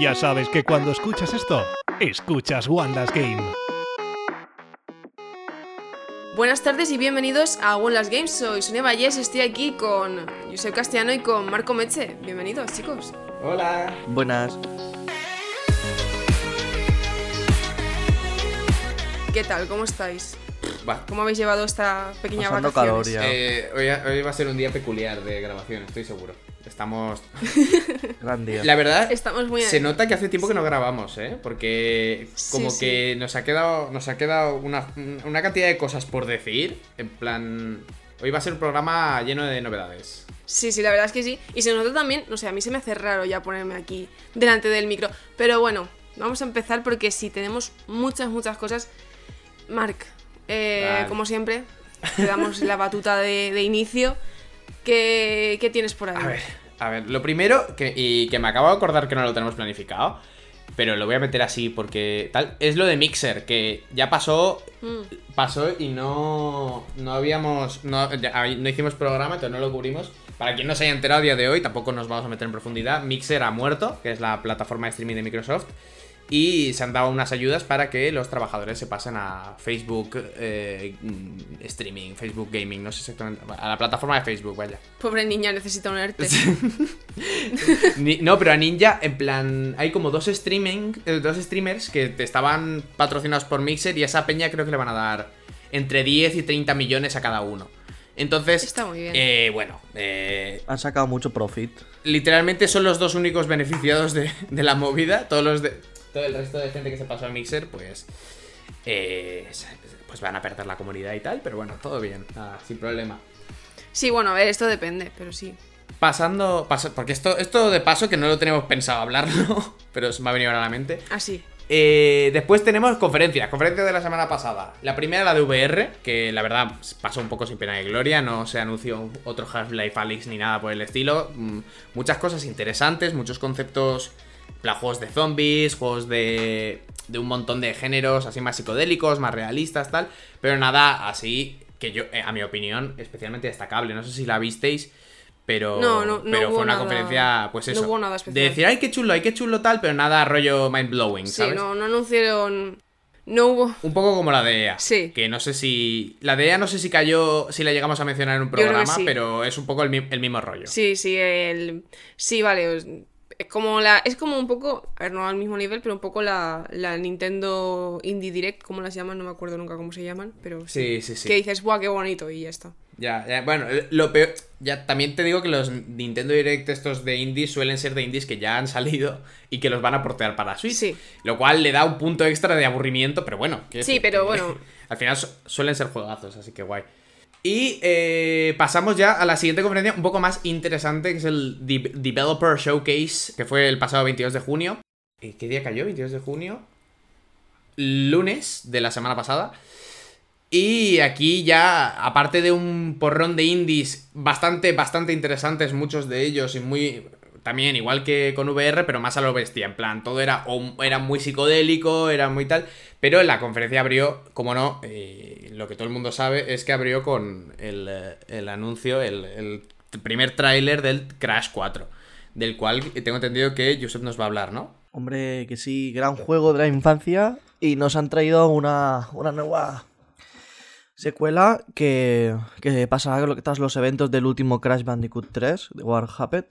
Ya sabes que cuando escuchas esto, escuchas Wandas Game. Buenas tardes y bienvenidos a One Last Games. Soy Sonia Vallés, estoy aquí con Josep Castellano y con Marco Meche. Bienvenidos, chicos. Hola. Buenas. ¿Qué tal? ¿Cómo estáis? Va. ¿Cómo habéis llevado esta pequeña Pasando vacaciones? calor ya. Eh, hoy, hoy va a ser un día peculiar de grabación, estoy seguro. Estamos. Gran día. La verdad, Estamos muy se nota que hace tiempo que no grabamos, ¿eh? Porque como Sí, que nos ha quedado, nos ha quedado una, una cantidad de cosas por decir. En plan, hoy va a ser un programa lleno de novedades. Sí, sí, la verdad es que sí. Y se nota también, no sé, a mí se me hace raro ya ponerme aquí delante del micro. Pero bueno, vamos a empezar porque sí, tenemos muchas, muchas cosas. Marc, eh, Vale. como siempre, te damos la batuta de, de inicio. ¿Qué, qué tienes por ahí? A ver, a ver, lo primero, que, y que me acabo de acordar que no lo tenemos planificado, pero lo voy a meter así porque tal, es lo de Mixer, que ya pasó, Mm. pasó y no, no habíamos, no, ya- no hicimos programa, entonces no lo cubrimos. Para quien no se haya enterado a día de hoy, tampoco nos vamos a meter en profundidad, Mixer ha muerto, que es la plataforma de streaming de Microsoft. Y se han dado unas ayudas para que los trabajadores se pasen a Facebook eh, Streaming, Facebook Gaming, no sé exactamente. A la plataforma de Facebook, vaya. Pobre niña, necesita un ERTE. No, pero a Ninja, en plan, hay como dos streaming, eh, dos streamers que te estaban patrocinados por Mixer y a esa peña creo que le van a dar entre 10 y 30 millones a cada uno. Entonces, Está muy bien. eh, bueno, eh, Han sacado mucho profit. literalmente son los dos únicos beneficiados de, de la movida. Todos los de, todo el resto de gente que se pasó a Mixer, pues, eh, pues van a perder la comunidad y tal, pero bueno, todo bien, nada, sin problema. Sí, bueno, a ver, esto depende, pero sí. Pasando, pasa- porque esto, esto de paso que no lo tenemos pensado hablarlo, pero se me ha venido ahora a la mente. Así. Eh, después tenemos conferencias, conferencias de la semana pasada. La primera, la de VR, que la verdad pasó un poco sin pena de gloria, no se anunció otro Half-Life Alyx ni nada por el estilo. Mm, Muchas cosas interesantes, muchos conceptos, plan, juegos de zombies, juegos de, de un montón de géneros, así más psicodélicos, más realistas, tal. Pero nada así que yo, eh, a mi opinión, especialmente destacable. No sé si la visteis. Pero, No, no, no pero fue una nada- conferencia, pues no eso. hubo nada de especial. decir, ay, qué chulo, ay, qué chulo tal, pero nada rollo mind blowing, Sí, ¿sabes? no, no anunciaron. No hubo. Un poco como la de EA. Sí. Que no sé si. La de EA no sé si cayó. Si la llegamos a mencionar en un programa, sí. pero es un poco el, el mismo rollo. Sí, sí, el. Sí, vale. Es- como la. Es como un poco. A ver, no al mismo nivel, pero un poco la, la Nintendo Indie Direct, como las llaman, no me acuerdo nunca cómo se llaman, pero Sí, sí, sí. Que dices, ¡buah, qué bonito! Y ya está. Ya, ya, bueno, lo peor. Ya también te digo que los Nintendo Direct estos de indies suelen ser de indies que ya han salido y que los van a portear para Switch. Sí. Lo cual le da un punto extra de aburrimiento, pero bueno. Sí, decir pero bueno. Al final su- suelen ser juegazos, así que guay. Y eh, pasamos ya a la siguiente conferencia, un poco más interesante, que es el De- Developer Showcase, que fue el pasado 22 de junio. ¿Y ¿Qué día cayó? 22 de junio. Lunes de la semana pasada. Y aquí ya, aparte de un porrón de indies bastante, bastante interesantes, muchos de ellos, y muy. También, igual que con VR, pero más a lo bestia. En plan, todo era, era muy psicodélico, era muy tal. Pero la conferencia abrió, como no, eh, lo que todo el mundo sabe es que abrió con el, eh, el anuncio, el, el primer tráiler del Crash 4. Del cual tengo entendido que Josep nos va a hablar, ¿no? Hombre, que sí, gran juego de la infancia. Y nos han traído una, una nueva secuela que, que que tras los eventos del último Crash Bandicoot 3 de War Happened.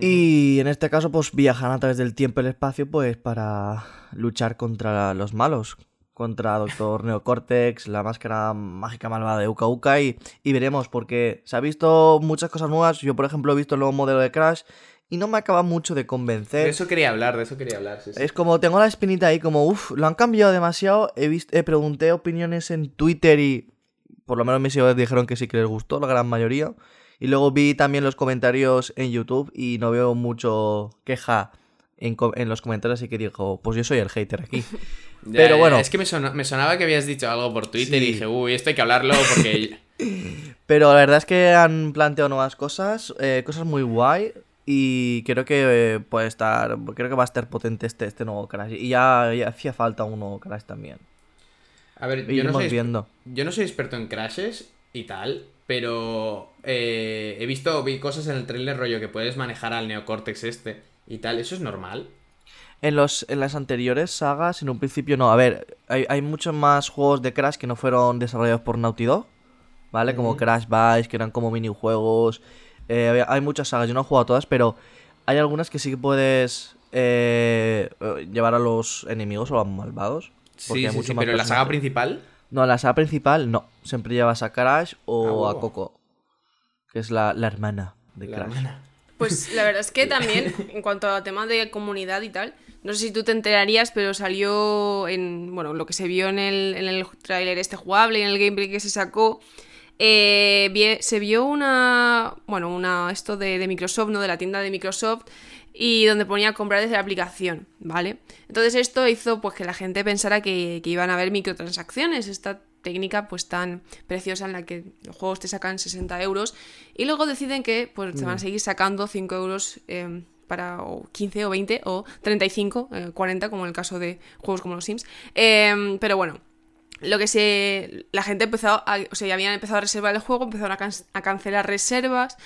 Y en este caso, pues viajan a través del tiempo y el espacio, pues para luchar contra los malos. Contra Doctor Neocortex, la máscara mágica malvada de Uka Uka. Y, y veremos, porque se ha visto muchas cosas nuevas. Yo, por ejemplo, he visto el nuevo modelo de Crash y no me acaba mucho de convencer. De eso quería hablar, de eso quería hablar. sí, sí. Es como tengo la espinita ahí, como uff, lo han cambiado demasiado. He visto, pregunté opiniones en Twitter y por lo menos mis seguidores dijeron que sí que les gustó, la gran mayoría. Y luego vi también los comentarios en YouTube y no veo mucho queja en, los comentarios, así que dijo, pues yo soy el hater aquí. Ya, Pero bueno. Es que me, sona- me sonaba que habías dicho algo por Twitter Sí. y dije, uy, esto hay que hablarlo porque. Pero la verdad es que han planteado nuevas cosas, eh, cosas muy guay. Y creo que eh, puede estar, creo que va a estar potente este, este nuevo Crash. Y ya, ya hacía falta un nuevo Crash también. A ver, yo no, soy, viendo. yo no soy experto en crashes y tal, pero eh, he visto vi cosas en el trailer rollo que puedes manejar al neocortex este y tal. ¿Eso es normal? En, los, en las anteriores sagas, en un principio no. A ver, hay, hay muchos más juegos de Crash que no fueron desarrollados por Naughty Dog, ¿vale? Como Crash Bice, que eran como minijuegos. Eh, hay muchas sagas, yo no he jugado a todas, pero hay algunas que sí que puedes eh, eh, llevar a los enemigos o a malvados. porque Sí, hay sí, mucho sí, más pero en la saga personajes. principal. No, en la saga principal no. Siempre llevas a Crash o Ah, a. Coco, que es la, la hermana de la Crash. hermana. Pues la verdad es que también, en cuanto a tema de comunidad y tal, no sé si tú te enterarías, pero salió en, bueno, lo que se vio en el, en el tráiler este jugable y en el gameplay que se sacó, eh, se vio una, bueno, una, esto de, de Microsoft, ¿no? De la tienda de Microsoft y donde ponía comprar desde la aplicación, ¿vale? Entonces esto hizo pues que la gente pensara que, que iban a haber microtransacciones, esta técnica pues tan preciosa en la que los juegos te sacan 60 euros y luego deciden que pues te van a seguir sacando 5 euros eh, para o 15 o 20 o 35, eh, 40 como en el caso de juegos como los Sims. Eh, pero bueno, lo que se. La gente empezó a. O sea, ya habían empezado a reservar el juego, empezaron a, can- a cancelar reservas.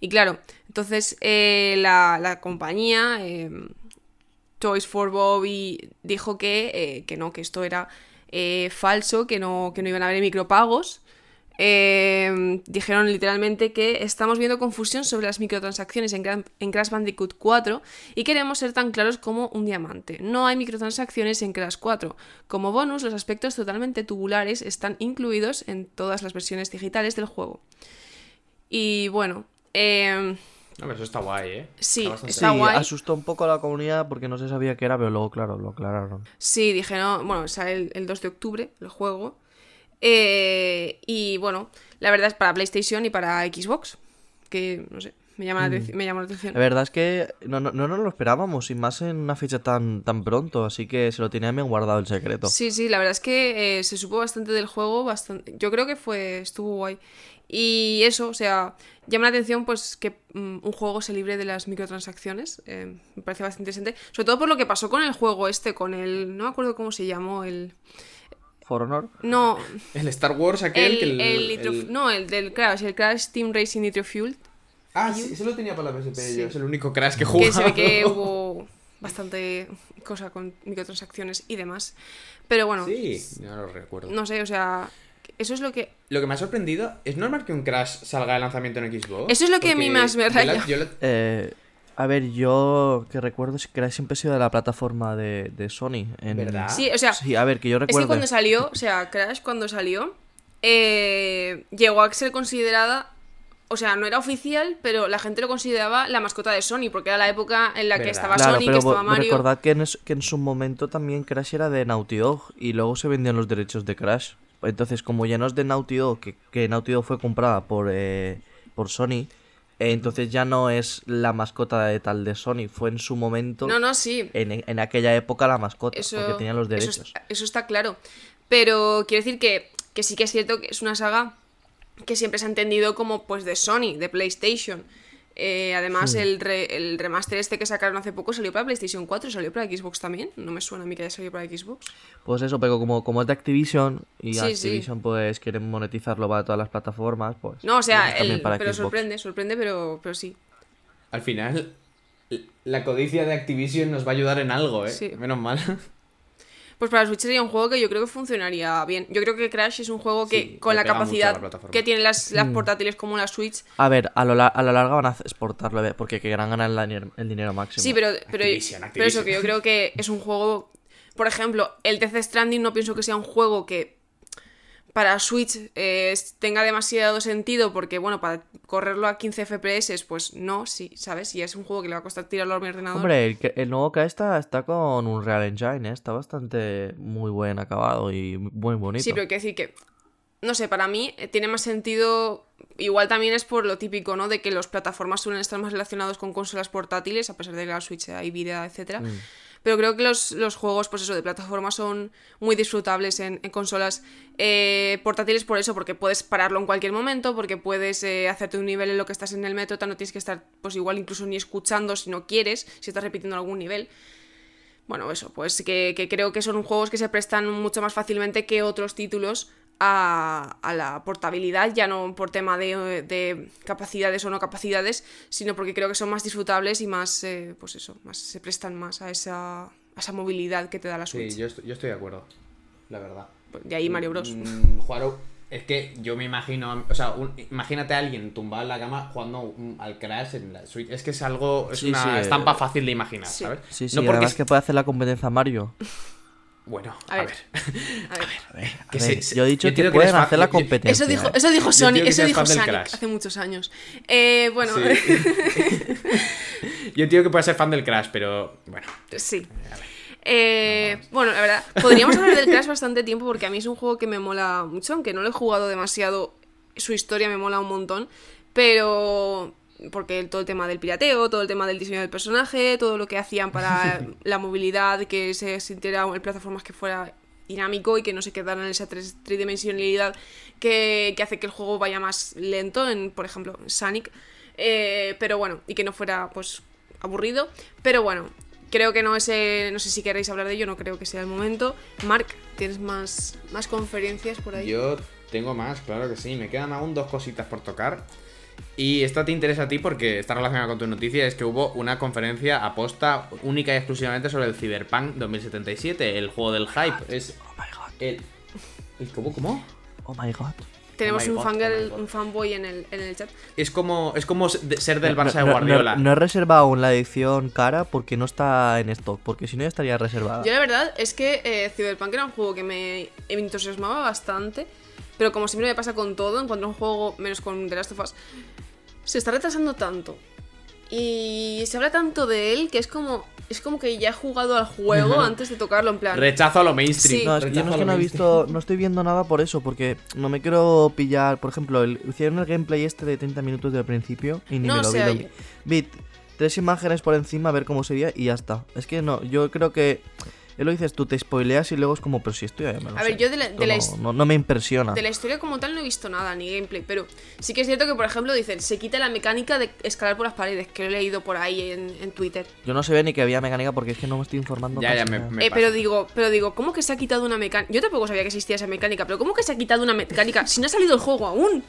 Y claro, entonces eh, la, la compañía. eh, Toys for Bobby dijo que, eh, que no, que esto era eh, falso, que no, que no iban a haber micropagos. Eh, dijeron literalmente que estamos viendo confusión sobre las microtransacciones en, en Crash Bandicoot 4 y queremos ser tan claros como un diamante. No hay microtransacciones en Crash 4. Como bonus, los aspectos totalmente tubulares están incluidos en todas las versiones digitales del juego. Y bueno, eh, No, pero eso está guay, ¿eh? Sí, bastante está sí, guay. asustó un poco a la comunidad porque no se sabía qué era, pero luego, claro, lo aclararon. Sí, dijeron, bueno, sale el, el 2 de octubre el juego. Eh, y bueno, la verdad es para PlayStation y para Xbox. Que, no sé, me llama, la, atenci- me llama la atención. La verdad es que no, no, no nos lo esperábamos, y más en una fecha tan, tan pronto, así que se lo tenía bien guardado el secreto. Sí, sí, la verdad es que eh, se supo bastante del juego, bastante. Yo creo que fue, estuvo guay. Y eso, o sea, llama la atención pues que mm, un juego se libre de las microtransacciones. eh, me parece bastante interesante. Sobre todo por lo que pasó con el juego este, con el. No me acuerdo cómo se llamó, el. For Honor. No, El Star Wars aquel el, que el, el Nitro- el- No, el del Crash, el Crash Team Racing Nitro Fuel. Ah, sí, ese lo tenía para la PSP Sí. yo. Es el único Crash que jugaba. Que se ve que hubo bastante cosa con microtransacciones y demás. Pero bueno, Sí, no lo recuerdo. no sé, o sea, eso es lo que Lo que me ha sorprendido, ¿es normal que un Crash salga de lanzamiento en Xbox? Eso es lo que a mí más me yo la- raya. yo la- Eh, a ver, yo que recuerdo es que Crash siempre ha sido de la plataforma de, de Sony. En... ¿Verdad? Sí, o sea, Sí, a ver, que yo es recuerdo. que cuando salió, o sea, Crash cuando salió, eh, llegó a ser considerada, o sea, no era oficial, pero la gente lo consideraba la mascota de Sony, porque era la época en la que estaba Claro, Sony, que pero estaba vo- Mario. recordad que en, es- que en su momento también Crash era de Naughty Dog y luego se vendían los derechos de Crash. Entonces, como ya no es de Naughty Dog, que, que Naughty Dog fue comprada por, eh, por Sony, eh, entonces ya no es la mascota de tal de Sony, fue en su momento, No, no, sí. en, en aquella época la mascota, Eso, porque tenían los eso derechos. está- Eso, está claro. Pero quiero decir que, que sí que es cierto que es una saga que siempre se ha entendido como pues de Sony, de PlayStation. Eh, además, el, re- el remaster este que sacaron hace poco salió para PlayStation 4 y salió para Xbox también. No me suena a mí que haya salido para Xbox. Pues eso, pero como, como es de Activision y Sí, sí. Activision pues quieren monetizarlo para todas las plataformas, pues... No, o sea, el- para pero Xbox. sorprende, sorprende, pero, pero sí. Al final, la codicia de Activision nos va a ayudar en algo, ¿eh? Sí. Menos mal. Pues para Switch sería un juego que yo creo que funcionaría bien. Yo creo que Crash es un juego que Sí, con la capacidad que tienen las, Mm. las portátiles como la Switch. A ver, a, lo la- a la larga van a exportarlo, eh, porque querrán ganar el, dinero- el dinero máximo. Sí, pero, pero, Activision, pero eso que yo creo que es un juego. Por ejemplo, el Death Stranding no pienso que sea un juego que para Switch eh, tenga demasiado sentido porque, bueno, para correrlo a 15 FPS, pues no, sí, ¿sabes? Y es un juego que le va a costar tirarlo a mi ordenador. Hombre, el, que- el nuevo Crash está, está con un Real Engine, ¿eh? está bastante muy buen acabado y muy bonito. Sí, pero hay que decir que, no sé, para mí eh, tiene más sentido, igual también es por lo típico, ¿no? De que los plataformas suelen estar más relacionados con consolas portátiles, a pesar de que la Switch hay vida, etcétera. Mm. Pero creo que los, los juegos, pues eso, de plataforma son muy disfrutables en, en consolas eh, portátiles por eso, porque puedes pararlo en cualquier momento, porque puedes eh, hacerte un nivel en lo que estás en el metro, no tienes que estar, pues igual incluso ni escuchando si no quieres, si estás repitiendo algún nivel. Bueno, eso, pues que, que creo que son juegos que se prestan mucho más fácilmente que otros títulos a, a la portabilidad, ya no por tema de, de capacidades o no capacidades, sino porque creo que son más disfrutables y más, eh, pues eso, más se prestan más a esa, a esa movilidad que te da la Sí, Switch. yo estoy, yo estoy de acudo. La verdad. De ahí Mario Bros. Mm, jugar Es que yo me imagino, o sea, un- imagínate a alguien tumbado en la cama jugando un- al Crash en la Switch. Es que es algo, es Sí, una sí, eh, estampa fácil de imaginar, sí. ¿sabes? Sí, sí, no porque además es- que puede hacer la competencia a Mario. Bueno, A a, ver. ver. A ver. Que A ver, se- yo he dicho que pueden hacer la competencia. Eso dijo, eso dijo Yo Sony, eso dijo Sonic hace muchos años. Eh, bueno, Sí. Yo entiendo que puedes ser fan del Crash, pero bueno. sí. Eh, bueno, la verdad, podríamos hablar del Crash bastante tiempo porque a mí es un juego que me mola mucho, aunque no lo he jugado demasiado, su historia me mola un montón, pero porque todo el tema del pirateo, todo el tema del diseño del personaje, todo lo que hacían para la movilidad, que se sintiera en plataformas que fuera dinámico y que no se quedara en esa tres- tridimensionalidad que, que hace que el juego vaya más lento, en, por ejemplo, Sonic. Eh, pero bueno, y que no fuera pues aburrido. Pero bueno, creo que no es. eh, no sé si queréis hablar de ello, no creo que sea el momento. Mark, ¿tienes más, más conferencias por ahí? Yo tengo más, claro que sí. Me quedan aún dos cositas por tocar. Y esta te interesa a ti porque está relacionada con tu noticia. Es que hubo una conferencia aposta única y exclusivamente sobre el Cyberpunk 2077, el juego del hype. Es Oh my god. el. ¿el ¿Cómo? ¿Cómo? Oh my god. Tenemos Oh my un, God, fangirl- oh un fanboy en el, en el chat. Es como, es como de- ser del Barça de No- no- Guardiola. No, no he reservado aún la edición cara porque no está en stock, porque si no ya estaría reservada. Yo la verdad es que eh, Cyberpunk era un juego que me entusiasmaba bastante, pero como siempre me pasa con todo, en cuanto a un juego, menos con The Last of Us, se está retrasando tanto. Y se habla tanto de él que es como, es como que ya he jugado al juego antes de tocarlo, en plan... Rechazo a lo mainstream. Sí. No, es que yo no, a es que lo no he visto, no estoy viendo nada por eso, porque no me quiero pillar, por ejemplo, el, hicieron el gameplay este de 30 minutos del principio y ni No, me lo vi. lo vi. Vi tres imágenes por encima a ver cómo sería y ya está. Es que no, yo creo que, él lo dices tú, te spoileas y luego es como, pero si esto ya me lo A ver, yo de la- de la no, his- no- no me impresiona. De la historia como tal no he visto nada, ni gameplay, pero sí que es cierto que, por ejemplo, dicen, se quita la mecánica de escalar por las paredes, que lo he leído por ahí en, en Twitter. Yo no sabía ni que había mecánica porque es que no me estoy informando. Ya, ya, me, me Eh, pero digo, pero digo, ¿cómo que se ha quitado una mecánica? Yo tampoco sabía que existía esa mecánica, pero ¿cómo que se ha quitado una mecánica si no ha salido el juego aún?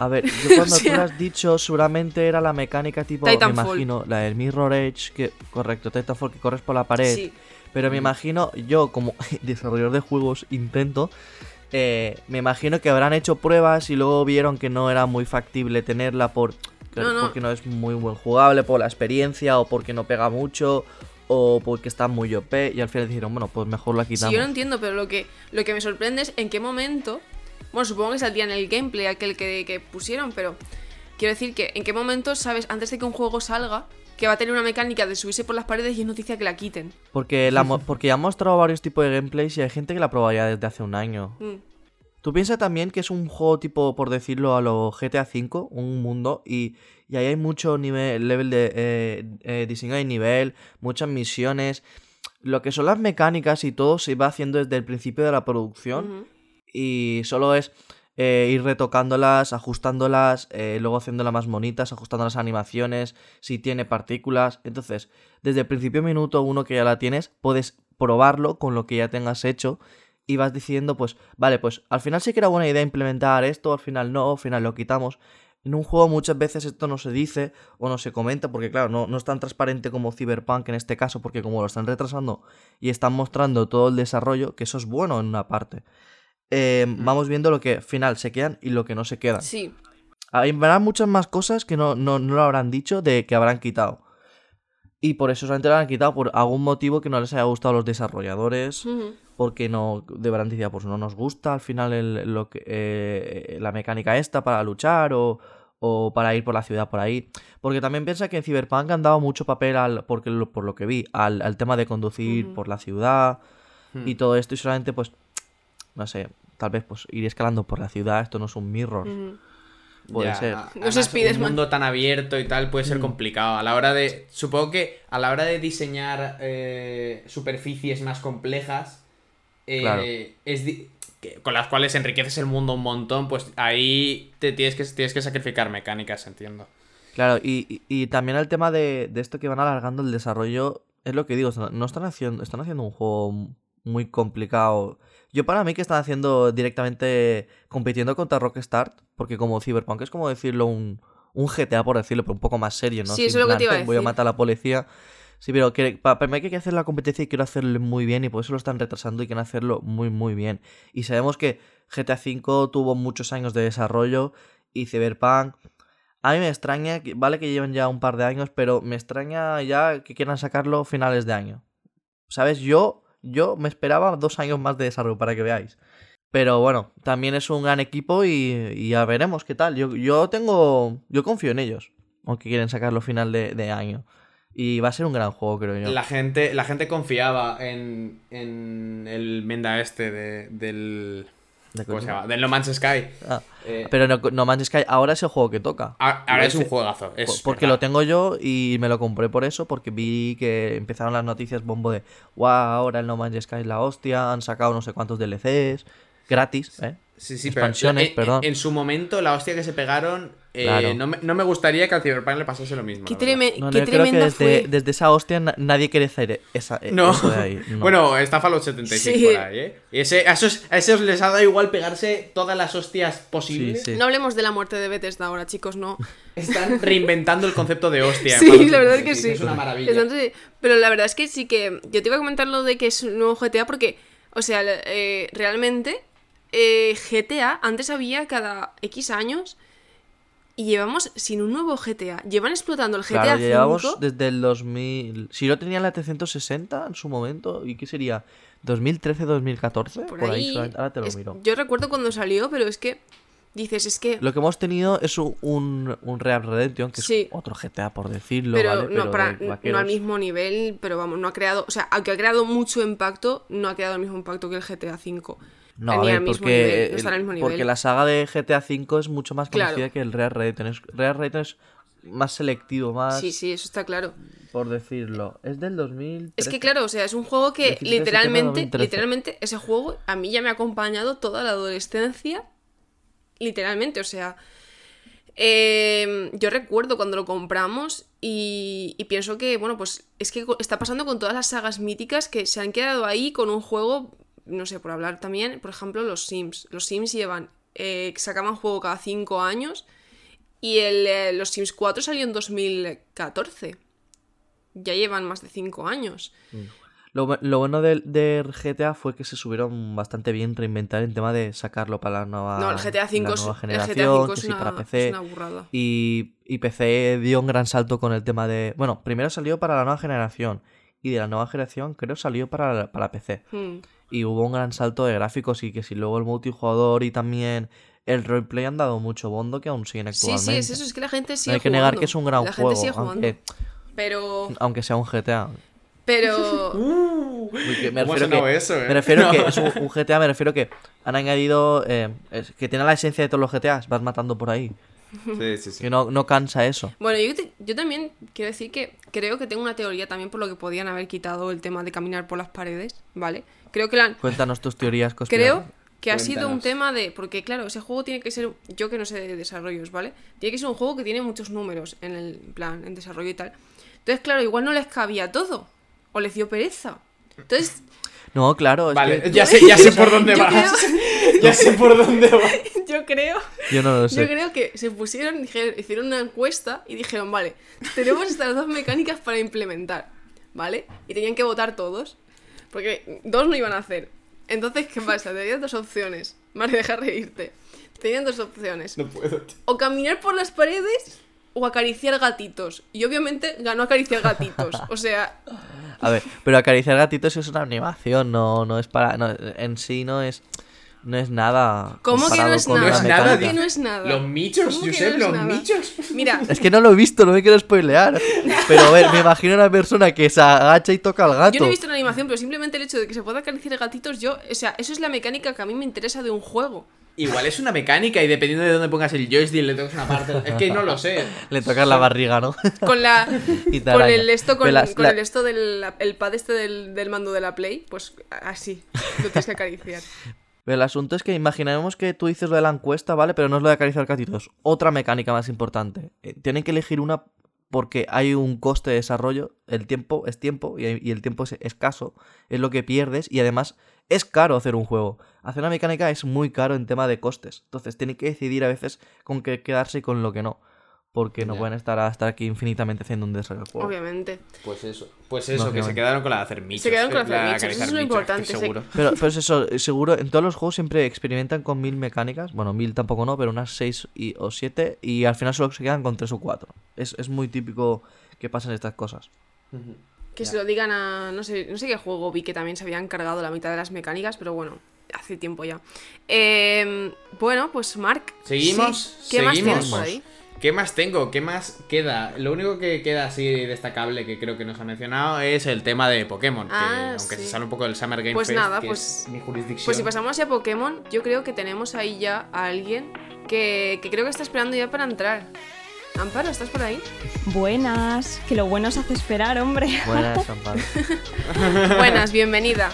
A ver, yo cuando O sea- tú lo has dicho, seguramente era la mecánica tipo, me Titanfall. imagino, la del Mirror Edge, que, correcto, Titanfall, que corres por la pared. Sí. Pero me imagino, yo como desarrollador de juegos intento, eh, me imagino que habrán hecho pruebas y luego vieron que no era muy factible tenerla por, que- No, no. porque no es muy buen jugable, por la experiencia o porque no pega mucho o porque está muy OP y al final dijeron, bueno, pues mejor la Sí, quitamos. yo no entiendo, pero lo que, lo que me sorprende es en qué momento. Bueno, supongo que saldría en el gameplay aquel que, que pusieron, pero quiero decir que en qué momento sabes, antes de que un juego salga, que va a tener una mecánica de subirse por las paredes y es noticia que la quiten. Porque, la, mo- porque ya han mostrado varios tipos de gameplays y hay gente que la probaría desde hace un año. Mm. Tú piensas también que es un juego tipo, por decirlo, a lo GTA V, un mundo, y, y ahí hay mucho nivel, level de eh, eh, diseño de nivel, muchas misiones. Lo que son las mecánicas y todo se va haciendo desde el principio de la producción y solo es eh, ir retocándolas, ajustándolas, eh, luego haciéndolas más bonitas, ajustando las animaciones, si tiene partículas. Entonces, desde el principio minuto uno que ya la tienes, puedes probarlo con lo que ya tengas hecho y vas diciendo, pues, vale, pues al final sí que era buena idea implementar esto, al final no, al final lo quitamos. En un juego muchas veces esto no se dice o no se comenta porque claro, no, no es tan transparente como Cyberpunk en este caso porque como lo están retrasando y están mostrando todo el desarrollo, que eso es bueno en una parte. Eh, Vamos viendo lo que al final se quedan y lo que no se quedan. Sí. Habrá muchas más cosas que no, no, no lo habrán dicho de que habrán quitado. Y por eso solamente lo han quitado por algún motivo que no les haya gustado a los desarrolladores porque no deberán decir, pues no nos gusta al final el- lo que, eh, la mecánica esta para luchar o, o para ir por la ciudad por ahí. Porque también piensa que en Cyberpunk han dado mucho papel, al, porque lo- por lo que vi, al, al tema de conducir por la ciudad Hmm. y todo esto y solamente pues, no sé, tal vez pues ir escalando por la ciudad, esto no es un mirror. Puede Ya, ser. a- No se. Un mundo tan abierto y tal puede Mm. ser complicado. A la hora de. Supongo que a la hora de diseñar eh, superficies más complejas. eh, Claro. es que- con las cuales enriqueces el mundo un montón. Pues ahí te tienes que, tienes que sacrificar mecánicas, entiendo. Claro, y, y- y también el tema de, de esto que van alargando el desarrollo, es lo que digo, no no están haciendo, están haciendo un juego muy complicado. Yo para mí que están haciendo directamente compitiendo contra Rockstar, porque como Cyberpunk es como decirlo un, un GTA por decirlo, pero un poco más serio, ¿no? Sí, eso es lo que te plan, iba a Voy a decir". matar a la policía. Sí, pero que, pa- para mí hay que hacer la competencia y quiero hacerlo muy bien y por eso lo están retrasando y quieren hacerlo muy muy bien. Y sabemos que GTA V tuvo muchos años de desarrollo y Cyberpunk... A mí me extraña, vale que lleven ya un par de años, pero me extraña ya que quieran sacarlo finales de año. ¿Sabes? Yo, yo me esperaba dos años más de desarrollo para que veáis. Pero bueno, también es un gran equipo y, ya veremos qué tal. Yo, yo tengo. Yo confío en ellos. Aunque quieren sacarlo final de, de año. Y va a ser un gran juego, creo yo. La gente, la gente confiaba en, en el Menda este de- del. ¿Cómo se llama? Del No Man's Sky. Ah, Eh, pero no, no Man's Sky ahora es el juego que toca. a- ahora es un juegazo. es Por- porque verdad. lo tengo yo y me lo compré por eso, porque vi que empezaron las noticias bombo de, wow, ahora el No Man's Sky es la hostia, han sacado no sé cuántos DLCs, gratis, ¿eh? Sí, sí, pero expansiones, en, perdón. en su momento, la hostia que se pegaron. eh, Claro. no, me, no me gustaría que al Cyberpunk le pasase lo mismo. Qué, treme- No, no, qué yo creo que tremenda desde, fue. desde esa hostia na- nadie quiere hacer esa, e- No. eso de ahí. no. Bueno, está Fallout 76 Sí. por ahí, ¿eh? Y ese, a, esos, a esos les ha dado igual pegarse todas las hostias posibles. Sí, sí. No hablemos de la muerte de Bethesda ahora, chicos, no. Están reinventando el concepto de hostia. Sí, la verdad es que 76, sí. Es una maravilla. Entonces, pero la verdad es que sí que. Yo te iba a comentar lo de que es un nuevo GTA porque, o sea, eh, realmente eh, GTA antes había cada X años y llevamos sin un nuevo GTA. Llevan explotando el GTA Claro, 5. llevamos desde el 2000. Si yo tenía la 360 en su momento, ¿y qué sería? ¿2013-2014? por, Por, ahí, ahí. ahora te lo es- miro. Yo recuerdo cuando salió, pero es que dices, es que. Lo que hemos tenido es un, un, un Real Redemption, que Sí. es otro GTA por decirlo, pero, ¿vale? no, Pero para- no al mismo nivel, pero vamos, no ha creado, o sea, aunque ha creado mucho impacto, no ha creado el mismo impacto que el GTA V. No, a ver, porque, nivel, no está al mismo porque la saga de GTA V es mucho más Claro. conocida que el Real Redemption. Es- Real Redemption es más selectivo, más, Sí, sí, eso está claro. por decirlo. Es del 2000. Es que claro, o sea, es un juego que 17 de septiembre de literalmente, 2013. literalmente, ese juego a mí ya me ha acompañado toda la adolescencia. Literalmente, o sea. eh, yo recuerdo cuando lo compramos y, y pienso que, bueno, pues es que está pasando con todas las sagas míticas que se han quedado ahí con un juego, no sé, por hablar también, por ejemplo, los Sims. Los Sims llevan, eh, sacaban juego cada cinco años y el, eh, los Sims 4 salió en 2014. Ya llevan más de cinco años. Lo, bu- lo bueno del del GTA fue que se subieron bastante bien reinventar el tema de sacarlo para la nueva, No, el GTA V la es, nueva el GTA generación, V que es sí, una, para PC. es una burrada. Y, y PC dio un gran salto con el tema de... Bueno, primero salió para la nueva generación. Y de la nueva generación creo salió para, para PC. Hmm. Y hubo un gran salto de gráficos y que si luego el multijugador y también el roleplay han dado mucho bondo que aún siguen Sí, actualmente. sí, es eso, es que la gente No sigue hay que negar que es un gran la juego, gente sigue jugando. aunque, Pero, aunque sea un GTA. pero, Uh, Porque me ¿Cómo ha refiero que, eso, eh? me refiero que es un, un GTA, me refiero que han añadido eh, es- que tiene la esencia de todos los GTAs, vas matando por ahí. Sí, sí, sí. Que no, no cansa eso. bueno, yo, te- yo también quiero decir que creo que tengo una teoría también por lo que podían haber quitado el tema de caminar por las paredes, ¿vale? Creo que la Cuéntanos tus teorías Creo que ha sido un tema de. Porque, claro, ese juego tiene que ser. Yo que no sé de desarrollos, ¿vale? Tiene que ser un juego que tiene muchos números en el plan, en desarrollo y tal. Entonces, claro, igual no les cabía todo. O les dio pereza. Entonces, No, claro, es Vale, que ya sé, ya sé por dónde vas. Ya sé por dónde vas. yo creo. yo no lo Yo sé. creo que se pusieron, dijeron- hicieron una encuesta y dijeron, vale, tenemos estas dos mecánicas para implementar, ¿vale? Y tenían que votar todos, porque dos no iban a hacer. Entonces, ¿qué pasa? Tenían dos opciones. Vale, deja reírte. Tenían dos opciones. No puedo. O caminar por las paredes o acariciar gatitos. Y obviamente ganó acariciar gatitos. O sea, A ver, pero acariciar gatitos es una animación, no, no es para. no, en sí no es. No es nada. ¿cómo que no es nada? No la es nada, ¿Cómo mecánica. que no es nada? Los michos, ¿Cómo que Josep, no es los nada? michos. Mira, Es que no lo he visto, no me quiero spoilear. Pero a ver, me imagino una persona que se agacha y toca al gato. Yo no he visto la animación, pero simplemente el hecho de que se pueda acariciar gatitos, yo, o sea, eso es la mecánica que a mí me interesa de un juego. Igual es una mecánica y dependiendo de dónde pongas el joystick le tocas una parte. Es que no lo sé. Le tocas la barriga, ¿no? Con la con el esto con, las- con la- el esto del el pad este del, del mando de la Play, pues así, lo tienes que acariciar. Pero el asunto es que imaginemos que tú dices lo de la encuesta, ¿vale? Pero no es lo de acariciar gatitos. Otra mecánica más importante. Eh, tienen que elegir una porque hay un coste de desarrollo, el tiempo es tiempo y, y el tiempo es escaso, es lo que pierdes y además es caro hacer un juego. Hacer una mecánica es muy caro en tema de costes, entonces tiene que decidir a veces con qué quedarse y con lo que no. Porque no Ya. pueden estar hasta aquí infinitamente haciendo un del juego. Obviamente. Pues eso. Pues eso, que se quedaron con la de hacer michos. Se quedaron con la de hacer michos, eso es lo importante, seguro. Pero, pero es eso, eh, seguro, en todos los juegos siempre experimentan con mil mecánicas. Bueno, mil tampoco no, pero unas seis y- o siete. Y al final solo se quedan con tres o cuatro. Es, es muy típico que pasen estas cosas. Que Ya. se lo digan a. No sé, no sé qué juego vi que también se habían cargado la mitad de las mecánicas, pero bueno, hace tiempo ya. Eh, bueno, pues Mark. Seguimos, sí. ¿Qué más tienes por ahí? ¿Qué más tengo? ¿Qué más queda? Lo único que queda así destacable que creo que nos ha mencionado es el tema de Pokémon. que Ah, aunque sí. se sale un poco del Summer Game Pues Fest, nada, que pues- es mi jurisdicción. Pues si pasamos ya a Pokémon, yo creo que tenemos ahí ya a alguien que, que creo que está esperando ya para entrar. Amparo, ¿estás por ahí? Buenas, que lo bueno se hace esperar, hombre. Buenas, Amparo. Buenas, bienvenida.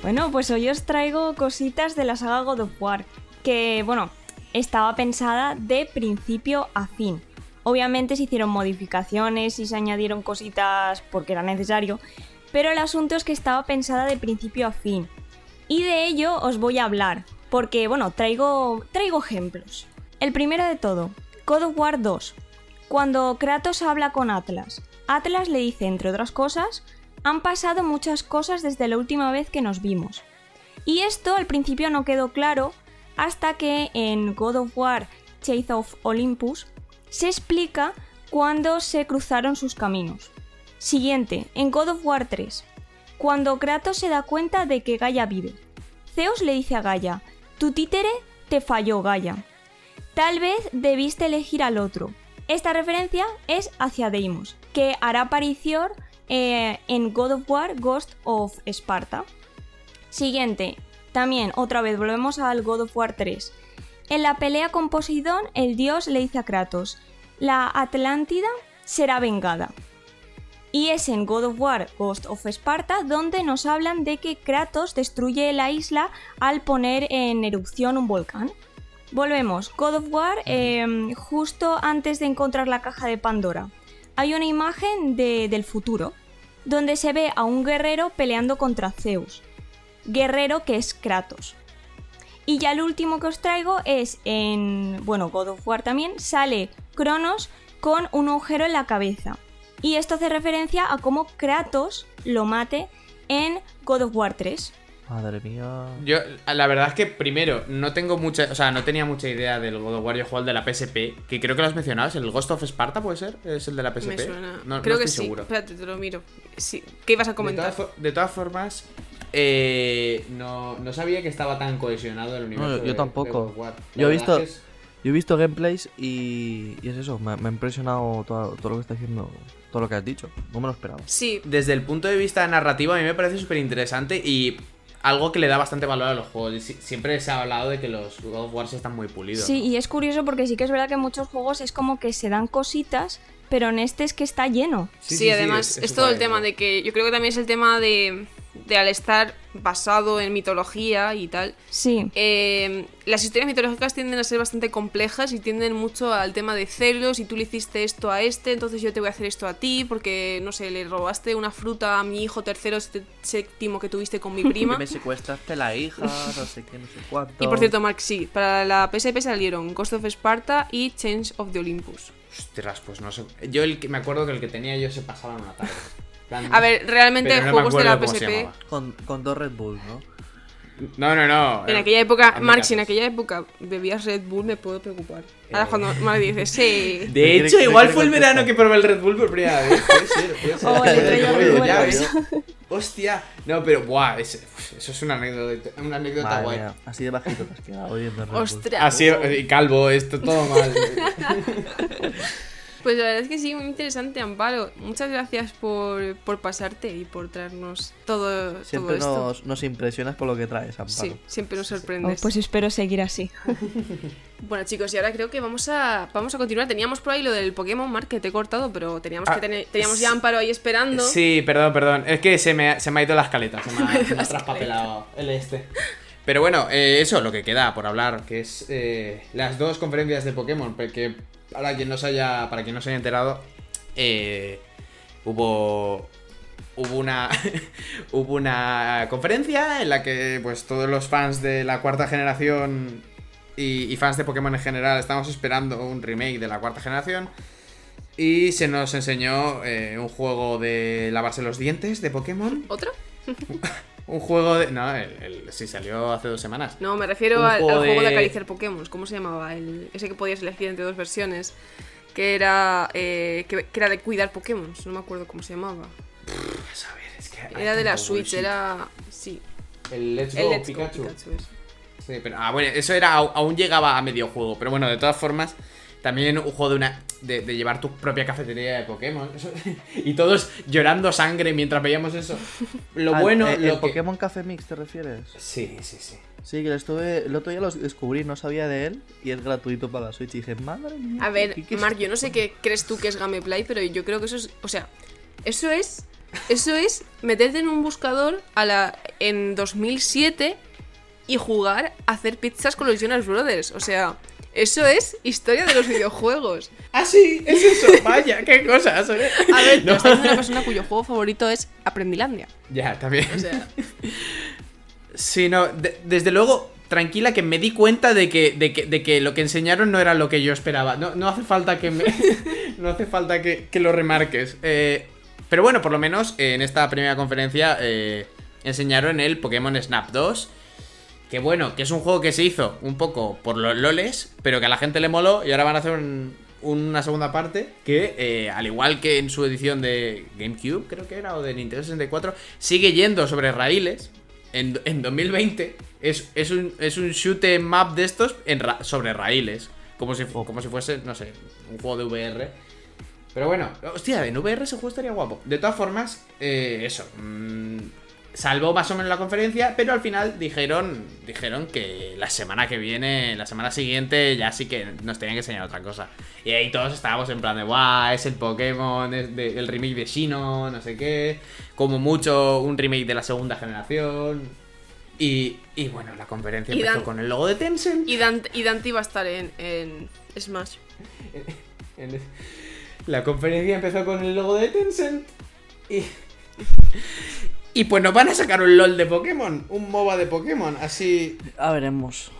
Bueno, pues hoy os traigo cositas de la saga God of War, que, bueno, estaba pensada de principio a fin. Obviamente se hicieron modificaciones y se añadieron cositas porque era necesario, pero el asunto es que estaba pensada de principio a fin. Y de ello os voy a hablar, porque, bueno, traigo, traigo ejemplos. El primero de todo, God of War 2. Cuando Kratos habla con Atlas, Atlas le dice, entre otras cosas, han pasado muchas cosas desde la última vez que nos vimos. Y esto al principio no quedó claro hasta que en God of War Chase of Olympus se explica cuándo se cruzaron sus caminos. Siguiente, en God of War 3, cuando Kratos se da cuenta de que Gaia vive. Zeus le dice a Gaia, tu títere te falló Gaia. Tal vez debiste elegir al otro. Esta referencia es hacia Deimos, que hará aparición eh, en God of War Ghost of Sparta. Siguiente, también otra vez volvemos al God of War 3. En la pelea con Poseidón, el dios le dice a Kratos, la Atlántida será vengada. Y es en God of War Ghost of Sparta donde nos hablan de que Kratos destruye la isla al poner en erupción un volcán. Volvemos, God of War, eh, justo antes de encontrar la caja de Pandora. Hay una imagen de- del futuro, donde se ve a un guerrero peleando contra Zeus. Guerrero que es Kratos. Y ya el último que os traigo es en, bueno, God of War también, sale Cronos con un agujero en la cabeza. Y esto hace referencia a cómo Kratos lo mate en God of War 3. Madre mía. Yo, la verdad es que primero, no tengo mucha, o sea, no tenía mucha idea del God of War, yo el de la PSP, que creo que lo has mencionado, es el Ghost of Sparta, ¿puede ser? ¿Es el de la PSP? Me suena. No, no creo que estoy sí. seguro. Espérate, te lo miro. Sí. ¿Qué ibas a De comentar? todas, de todas formas, eh, no, no sabía que estaba tan cohesionado el universo. No, yo- yo de- tampoco. de Yo he visto- es Yo he visto gameplays y, y es eso, me, me ha impresionado todo, todo lo que está diciendo, todo lo que has dicho. No me lo esperaba. Sí, Desde el punto de vista narrativo, a mí me parece súper interesante y algo que le da bastante valor a los juegos. Siempre se ha hablado de que los God of War están muy pulidos. Sí, y es curioso porque sí que es verdad que en muchos juegos es como que se dan cositas, pero en este es que está lleno. Sí, además es, todo el tema de que yo creo que también es el tema de, de al estar basado en mitología y tal. Sí, eh, las historias mitológicas tienden a ser bastante complejas y tienden mucho al tema de celos y tú le hiciste esto a este, entonces yo te voy a hacer esto a ti porque, no sé, le robaste una fruta a mi hijo tercero sé- séptimo que tuviste con mi prima. Me secuestraste la hija, no sé qué, no sé cuánto. y por cierto, Mark, sí, para la PSP salieron Ghost of Sparta y Change of the Olympus. Ostras, pues no sé. Yo el que me acuerdo que el que tenía yo se pasaba en una tarde. Plan- A ver, realmente no me juegos de la PSP... Con, con dos Red Bull, ¿no? No, no, no. En aquella época, hazme Mark, caso. si en aquella época bebías Red Bull, me puedo preocupar. Ahora Eh. cuando Mark dice, sí. De ¿Qué hecho, igual fue el verano que probé el Red Bull por primera vez. Puede ser, puede ser. Oh, ya. Hostia. No, pero, buah, ese- eso es una anécdota, una anécdota Madre guay. mía, así de bajito te has quedado oyendo Red Bull. Ostras. Así, y calvo, esto todo mal. Pues la verdad es que sí, muy interesante, Amparo. Muchas gracias por, por pasarte y por traernos todo, Siempre todo esto. nos, nos impresionas por lo que traes, Amparo. Sí, siempre nos Oh, sorprendes. pues espero seguir así. Bueno, chicos, y ahora creo que vamos a, vamos a continuar. Teníamos por ahí lo del Pokémon Mark que te he cortado, pero teníamos Ah, que tener, teníamos sí. ya Amparo ahí esperando. Sí, perdón, perdón. Es que se me, ha- se me ha ido la escaleta. Se me ha, se me ha traspapelado el este. Pero bueno, eh, eso, lo que queda por hablar, que es eh, las dos conferencias de Pokémon, porque para quien no se haya, para quien no se haya enterado, eh, hubo hubo una hubo una conferencia en la que pues todos los fans de la cuarta generación y, y fans de Pokémon en general estamos esperando un remake de la cuarta generación y se nos enseñó eh, un juego de lavarse los dientes de Pokémon ¿Otro? un juego de no el, el- sí salió hace dos semanas No, me refiero Un al, al juego juego de de- acariciar Pokémon. ¿Cómo se llamaba? El, ese que podías elegir entre dos versiones. Que era, eh, que, que era de cuidar Pokémon. No me acuerdo cómo se llamaba. A ver, es que Era de la Switch, bullshit. era. Sí, el Let's el Go Pikachu. Sí, pero ah, bueno, eso era aún llegaba a medio juego, pero bueno, de todas formas, también un juego de una de, de llevar tu propia cafetería de Pokémon y todos llorando sangre mientras veíamos eso. Lo Ah, bueno, eh, lo ¿El que- Pokémon Café Mix te refieres? Sí, sí, sí. Sí, que lo estuve. El otro día lo descubrí, no sabía de él y es gratuito para la Switch. Y dije, madre mía. A ver, ¿qué- qué es Mark, yo no sé qué crees tú que es Gameplay, pero yo creo que eso es. O sea, eso es. Eso es meterte en un buscador a la, en 2007 y jugar a hacer pizzas con los Jonas Brothers. O sea, eso es historia de los videojuegos. Ah, sí, es eso. Vaya, qué cosas. ¿eh? A ver, No. lo está diciendo una persona cuyo juego favorito es Aprendilandia. Ya, también. O sea, Sí, no, de- desde luego, tranquila que me di cuenta de que, de que, de que lo que enseñaron no era lo que yo esperaba. No, no hace falta que me. no hace falta que, que lo remarques. Eh, pero bueno, por lo menos eh, en esta primera conferencia eh, enseñaron el Pokémon Snap 2. Que bueno, que es un juego que se hizo un poco por los loles, pero que a la gente le moló y ahora van a hacer un- una segunda parte que, eh, al igual que en su edición de GameCube, creo que era, o de Nintendo 64, sigue yendo sobre raíles. En, en 2020 es, es un, es un shoot map de estos en sobre raíles. Como si, como si fuese, no sé, un juego de VR. Pero bueno, hostia, en VR ese juego estaría guapo. De todas formas, eh, eso. mm, salvó más o menos la conferencia, pero al final dijeron, dijeron que la semana que viene, la semana siguiente, ya sí que nos tenían que enseñar otra cosa. Y ahí todos estábamos en plan de, guau, es el Pokémon, es de- el remake de Shino, no sé qué. Como mucho un remake de la segunda generación. Y, y bueno, la conferencia Y empezó Dan- con el logo de Tencent. y, Dante, y Dante iba a estar en, en Smash. La conferencia empezó con el logo de Tencent. Y. Y pues nos van a sacar un LOL de Pokémon, un MOBA de Pokémon, así. A veremos.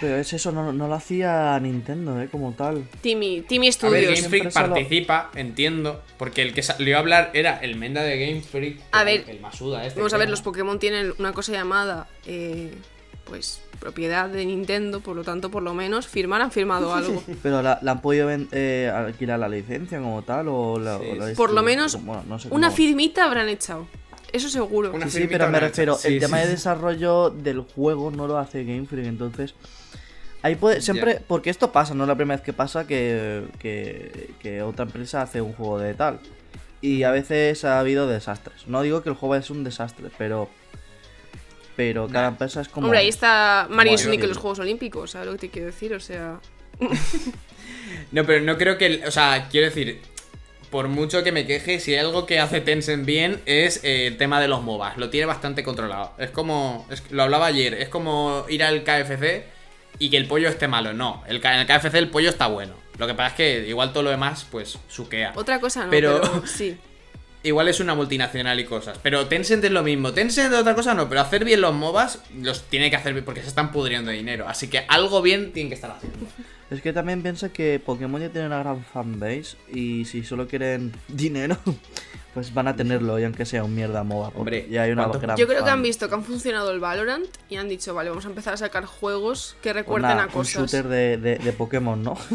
Pero es eso, no, no lo hacía Nintendo, ¿eh? Como tal. Timmy, Timmy A ver, Studios. Game Freak participa, entiendo, porque el que salió a hablar era el Menda de Game Freak. A el- ver, el Masuda este. Vamos a ver, los Pokémon tienen una cosa llamada, eh, pues, propiedad de Nintendo, por lo tanto, por lo menos, firmar han firmado algo. Pero la, la han podido eh, alquilar la licencia como tal o la. Sí, o la sí. Por lo menos, bueno, no sé Una firmita habrán echado. Eso seguro. Una Sí, pero me refiero, el Sí, tema sí, de desarrollo del juego no lo hace Game Freak, entonces. Ahí puede, siempre, porque esto pasa, no es la primera vez que pasa que, que, que otra empresa hace un juego de tal. Y a veces ha habido desastres. No digo que el juego es un desastre, pero. Pero cada Nah. empresa es como. Hombre, ahí está Mario Sonic en que- los Juegos Olímpicos, ¿sabes lo que te quiero decir? O sea, No, pero no creo que. el- O sea, quiero decir. Por mucho que me queje, si hay algo que hace Tencent bien es eh, el tema de los MOBAs. Lo tiene bastante controlado. Es como. es- lo hablaba ayer. Es como ir al KFC y que el pollo esté malo. No, el, en el KFC el pollo está bueno. Lo que pasa es que igual todo lo demás, pues, suquea. otra cosa no, pero, Pero- sí. Igual es una multinacional y cosas. Pero Tencent es lo mismo. Tencent es otra cosa no, pero hacer bien los MOBAs los tiene que hacer bien porque se están pudriendo de dinero. Así que algo bien tienen que estar haciendo. Es que también piensa que Pokémon ya tiene una gran fanbase y si solo quieren dinero, pues van a tenerlo, y aunque sea un mierda MOBA. Hombre, ya hay una ¿cuánto- gran Yo creo que han visto que han funcionado el Valorant y han dicho, vale, vamos a empezar a sacar juegos que recuerden una- a cosas. Un shooter de, de, de Pokémon, ¿no?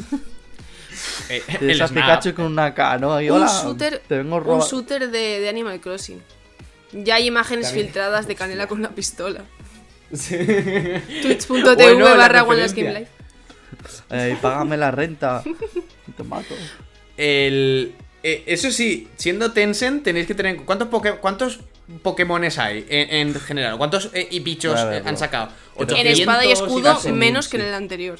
Eh, De el esas. Pikachu con una K, ¿no? Y, un shooter, te vengo a un robar. shooter de, de Animal Crossing. Ya hay imágenes También. filtradas de Canela con una pistola. Sí. Twitch.tv Bueno, la barra One Eh, págame la renta. Te mato. El, eh, eso sí, siendo Tencent, tenéis que tener. ¿Cuántos, poke, cuántos Pokémones hay en, en general? ¿Cuántos eh, y bichos han sacado? En En espada y 800 escudo, casi. menos sí. que en el anterior.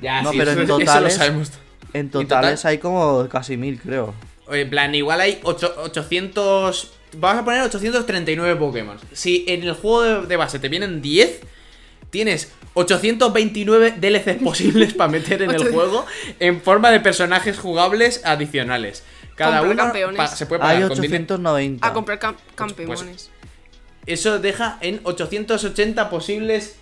Ya, No, sí, pero eso, en eso lo totales- sabemos. En total? totales hay como casi mil, creo. En plan, igual hay ocho- 800. Vamos a poner 839 Pokémon. Si en el juego de, de base te vienen 10, tienes 829 DLCs posibles para meter en el juego en forma de personajes jugables adicionales. Cada comprar uno campeones. pa- se puede pagar Hay con dinero. 890. A comprar cam- campeones. Eso deja en 880 posibles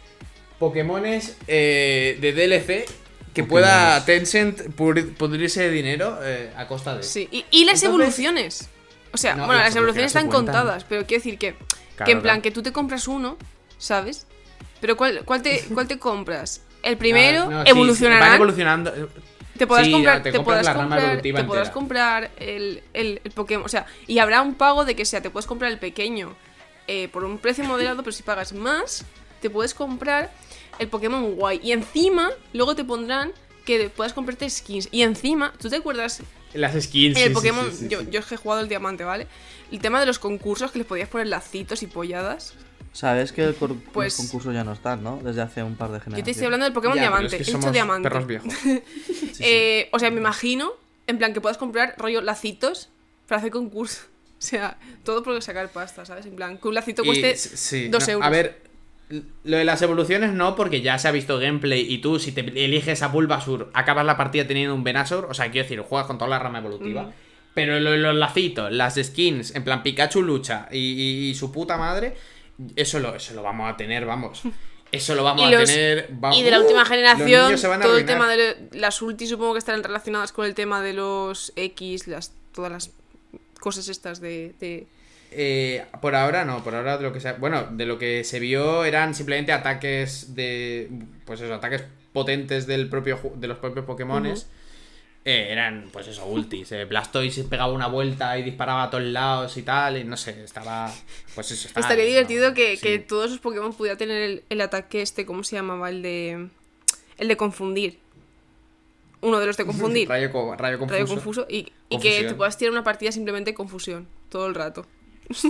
Pokémones eh, de DLC que pueda Tencent pudrirse dinero eh, a costa de. Sí, y, y las Entonces- evoluciones. O sea, No, bueno, las evoluciones están cuentan. contadas, pero quiero decir que, Claro, que en plan claro. que tú te compras uno, ¿sabes? Pero ¿cuál, cuál, te, cuál te compras? El primero Ah, no, sí, sí, evolucionará. evolucionando. Te podrás Sí, comprar, te te, podrás la comprar, te podrás comprar el, el- el Pokémon. O sea, y habrá un pago de que sea, te puedes comprar el pequeño eh, por un precio moderado, pero si pagas más, te puedes comprar el Pokémon guay. Y encima, luego te pondrán que puedas comprarte skins. Y encima, ¿tú te acuerdas Las skins. en el sí, Pokémon, yo, yo es que he jugado el diamante, ¿vale? El tema de los concursos que les podías poner lacitos y polladas. Sabes que el Pues- los concursos ya no están, ¿no? Desde hace un par de Yo generaciones. te estoy hablando del Pokémon Ya, diamante. es que somos diamante. perros viejos. Eh, o sea, me imagino, en plan, que puedas comprar rollo lacitos para hacer concurso. O sea, todo por sacar pasta, ¿sabes? En plan, que un lacito cueste s- sí, dos no, euros. A ver, lo de las evoluciones no, porque ya se ha visto gameplay y tú, si te eliges a Bulbasur, acabas la partida teniendo un Venusaur. O sea, quiero decir, juegas con toda la rama evolutiva. Pero lo de los lacitos, las skins, en plan Pikachu lucha y, y- y su puta madre, eso lo, eso lo vamos a tener, vamos. Eso lo vamos a tener. vamos. Y de la última generación, todo el arruinar. tema de lo- las ultis supongo que estarán relacionadas con el tema de los X, las, todas las cosas estas de... de- Eh, por ahora no, por ahora de lo que se, bueno, de lo que se vio eran simplemente ataques de, pues eso, ataques potentes del propio de los propios Pokémones. Eh, eran, pues eso, ultis. Eh, Blastoise pegaba una vuelta y disparaba a todos lados y tal, y no sé, estaba, pues eso. estaba- Estaría divertido no, que, sí. que todos esos Pokémon pudieran tener el, el ataque este, ¿cómo se llamaba? El de... El de confundir. Uno de los de confundir. Rayo, co- rayo confuso. Confuso y, y que te puedas tirar una partida simplemente confusión todo el rato.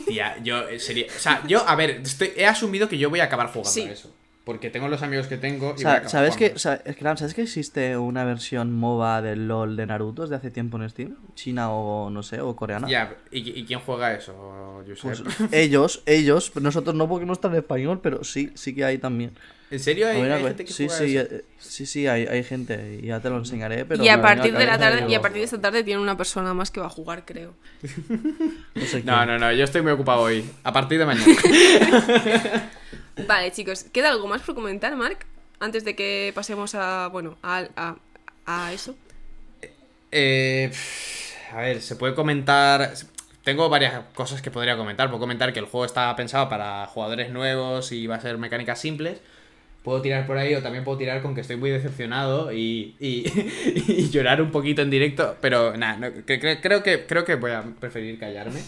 Tía, yo eh, sería, o sea, yo, a ver, estoy- he asumido que yo voy a acabar jugando Sí. a eso. Porque tengo los amigos que tengo y O voy a sea, acabar ¿sabes, que, sa- Ram, ¿Sabes que existe una versión MOBA del LOL de Naruto desde hace tiempo en Steam? China o no sé, o coreana. Ya, ¿y, y quién juega eso? Pues ellos, ellos, nosotros no porque no está en español, pero sí, sí que hay también. ¿En serio hay, A ver, a hay ver, gente que sí, juega sí, eso? eh, sí, sí, hay, hay gente y ya te lo enseñaré, pero y a partir de la tarde y a partir de esta tarde tiene una persona más que va a jugar, creo. no sé No, quién. no, no, yo estoy muy ocupado hoy. A partir de mañana. Vale, chicos, ¿queda algo más por comentar, Mark? Antes de que pasemos a, bueno, a, a, a eso. Eh, pff, a ver, se puede comentar. Tengo varias cosas que podría comentar. Puedo comentar que el juego está pensado para jugadores nuevos y va a ser mecánicas simples. Puedo tirar por ahí o también puedo tirar con que estoy muy decepcionado y, y, y llorar un poquito en directo. Pero nada, no, cre- cre- creo, que, creo que voy a preferir callarme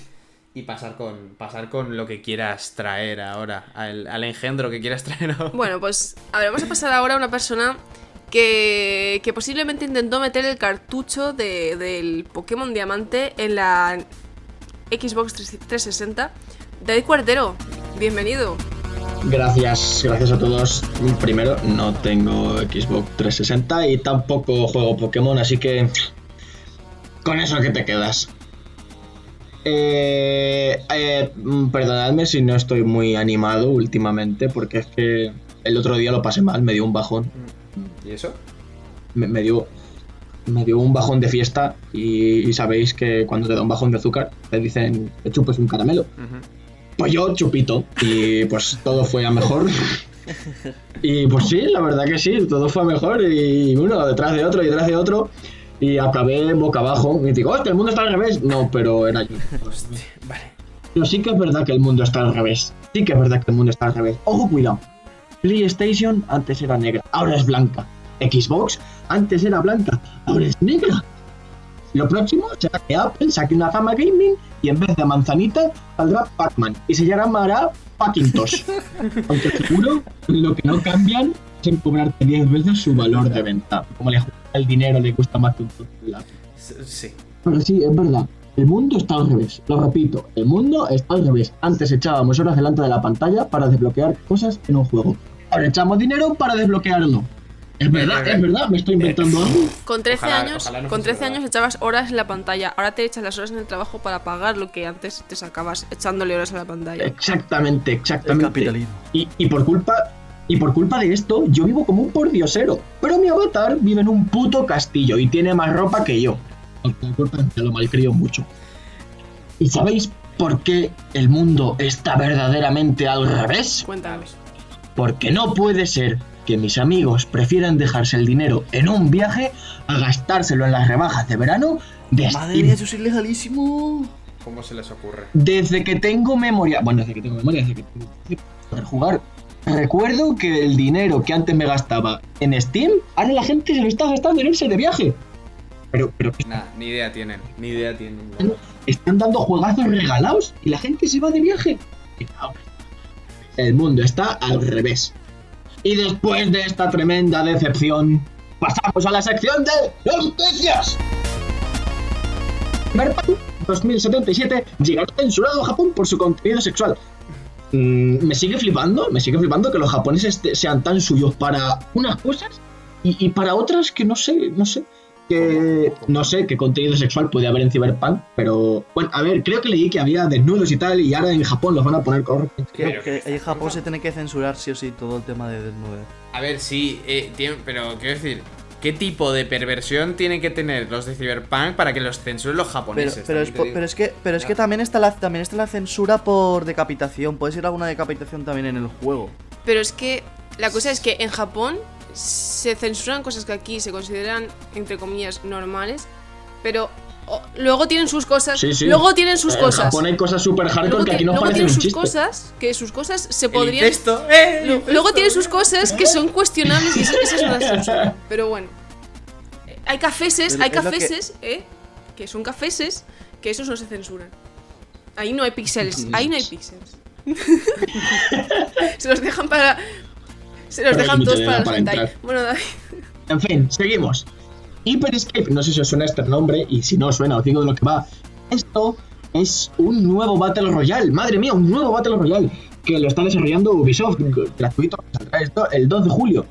y pasar con, pasar con lo que quieras traer ahora. Al, al engendro que quieras traer ahora. Bueno, pues a ver, vamos a pasar ahora a una persona que, que posiblemente intentó meter el cartucho de- del Pokémon Diamante en la Xbox 360. David Cuartero, bienvenido. Gracias, gracias a todos. Primero, no tengo Xbox 360 y tampoco juego Pokémon, así que con eso que te quedas. Eh, eh, mm, perdonadme si no estoy muy animado últimamente, porque es que el otro día lo pasé mal, me dio un bajón. ¿Y eso? Me, me dio, me dio un bajón de fiesta y, y sabéis que cuando te da un bajón de azúcar te dicen que chupes un caramelo. Pues yo chupito y pues todo fue a mejor. Y pues sí, la verdad que sí, todo fue a mejor y uno detrás de otro y detrás de otro y acabé boca abajo y digo, hostia, el mundo está al revés. No, pero era yo. Vale. Pero sí que es verdad que el mundo está al revés. Sí que es verdad que el mundo está al revés. Ojo, cuidado. PlayStation antes era negra, ahora es blanca. Xbox antes era blanca, ahora es negra. Lo próximo será que Apple saque una gama gaming y en vez de manzanita saldrá Pac-Man y se llamará Packintosh. Aunque seguro lo que no cambian es en cobrarte 10 veces su valor de venta. Como le el dinero le gusta más que un celular. Sí. Pero sí, es verdad. El mundo está al revés. Lo repito, el mundo está al revés. Antes echábamos horas delante de la pantalla para desbloquear cosas en un juego. Ahora echamos dinero para desbloquearlo. Es verdad, es verdad, me estoy inventando algo. Con 13 Ojalá- años, ojalá no con fuese 13 años echabas horas en la pantalla. Ahora te echas las horas en el trabajo para pagar lo que antes te sacabas echándole horas a la pantalla. Exactamente, El exactamente. capitalismo. Y, y por culpa y por culpa de esto, yo vivo como un pordiosero. Pero mi avatar vive en un puto castillo y tiene más ropa que yo. Aunque la culpa me lo malcrio mucho. ¿Y sabéis por qué el mundo está verdaderamente al revés? Cuéntanos. Porque no puede ser que mis amigos prefieran dejarse el dinero en un viaje a gastárselo en las rebajas de verano desde, Madre mía, eso es ilegalísimo. ¿Cómo se les ocurre? desde que tengo memoria. Bueno, desde que tengo memoria, desde que tengo para jugar. Recuerdo que el dinero que antes me gastaba en Steam, ahora la gente se lo está gastando en irse de viaje. Pero, pero ¿qué Nah, ni idea tienen. Ni idea tienen. están dando juegazos regalados y la gente se va de viaje. El mundo está al revés. Y después de esta tremenda decepción, pasamos a la sección de noticias. Cyberpunk 2077 llegará censurado a Japón por su contenido sexual. Mm, me sigue flipando, me sigue flipando que los japoneses te- sean tan suyos para unas cosas y, y para otras que no sé, no sé. Que no sé qué contenido sexual puede haber en Cyberpunk, pero bueno, a ver, creo que leí que había desnudos y tal, y ahora en Japón los van a poner con Que, que que- en Japón se tiene que censurar sí o sí todo el tema de desnudez. A ver, sí, eh, tiene- pero quiero decir, ¿qué tipo de perversión tienen que tener los de Cyberpunk para que los censuren los Pero, japoneses? pero, es, pero que, pero es que también está la también está la censura por decapitación. Puede ser alguna decapitación también en el juego. Pero es que la cosa es que en Japón se censuran cosas que aquí se consideran, entre comillas, normales, pero luego tienen sus cosas. Sí, sí. Luego tienen sus En cosas. Japón hay cosas súper hardcore Luego, que aquí nos luego parecen tienen un sus chiste. cosas, que sus cosas se podrían... incesto, ¡eh! Luego tiene eh. sus cosas que son cuestionables y esas, esas no las. Pero bueno. Hay cafeses, hay es lo que- cafeses, ¿eh? Que son cafeses, que esos no se censuran. Ahí no hay píxeles, ahí no hay píxeles. se los dejan para... Se los Pero dejan todos para hentai. entrar. Bueno, David. En fin, seguimos. Hyper Escape, no sé si os suena este nombre, y si no os suena, os digo de lo que va. Esto es un nuevo Battle Royale, madre mía, un nuevo Battle Royale, que lo está desarrollando Ubisoft, gratuito, saldrá esto el 2 de julio.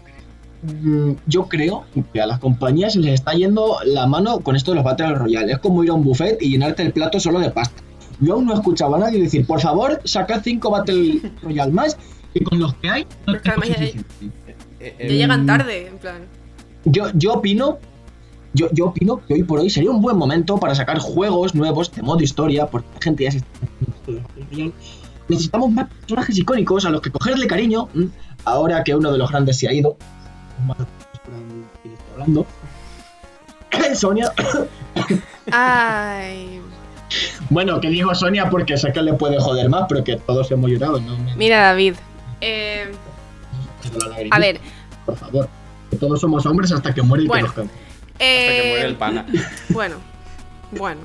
Mm, Yo creo que a las compañías les está yendo la mano con esto de los Battle Royale. Es como ir a un buffet y llenarte el plato solo de pasta. Yo aún no he escuchado a nadie decir, por favor, sacad 5 Battle Royale más, y con los que hay, no además ya hay- suficiente". Eh, Ya llegan tarde, en plan. Yo, yo opino. Yo, yo opino que hoy por hoy sería un buen momento para sacar juegos nuevos de modo historia, porque la gente ya se está. Necesitamos más personajes icónicos a los que cogerle cariño. Ahora que uno de los grandes se ha ido. Hablando. Sonia. Ay. Bueno, que digo Sonia porque sé que le puede joder más, pero que todos hemos llorado. No Mira, David. Eh, a ver. Por favor. Que todos somos hombres hasta que muere el Bueno. que nos cante. Hasta que muere Eh, el pana. bueno. Bueno.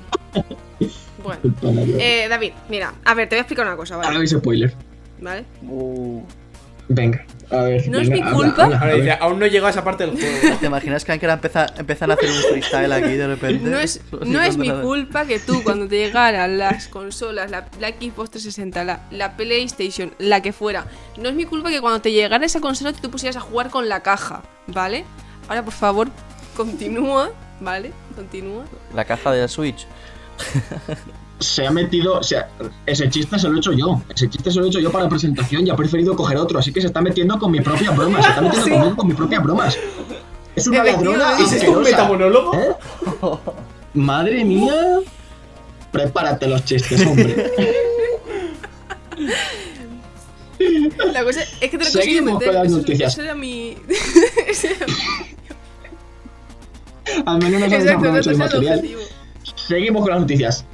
Bueno. Eh, David, mira, a ver, te voy a explicar una cosa, Ahora ¿vale? veis spoiler. ¿Vale? Venga, a ver. No es mi habla, culpa. habla, Ahora dice, aún no llegado a esa parte del juego. ¿Te imaginas que Ankara empieza, empiezan a hacer un freestyle aquí de repente? No es, no es mi culpa que tú, cuando te llegaran las consolas, la, la Xbox 360, la, la PlayStation, la que fuera, no es mi culpa que cuando te llegara esa consola tú pusieras a jugar con la caja, ¿vale? Ahora, por favor, continúa, ¿vale? Continúa. La caja de la Switch. se ha metido, o sea, ese chiste se lo he hecho yo. Ese chiste se lo he hecho yo para la presentación y ha preferido coger otro. Así que se está metiendo con mi propia broma. Se está metiendo Sí. conmigo con mis propias bromas. Es una ladrona. ¿Es esto un metamonólogo? ¿Eh? Madre mía. Prepárate los chistes, hombre. La cosa es que te lo he conseguido Seguimos meter. con las Eso- noticias. Eso era mi. Al menos nos Exacto, ese el material. objetivo. Seguimos con las noticias.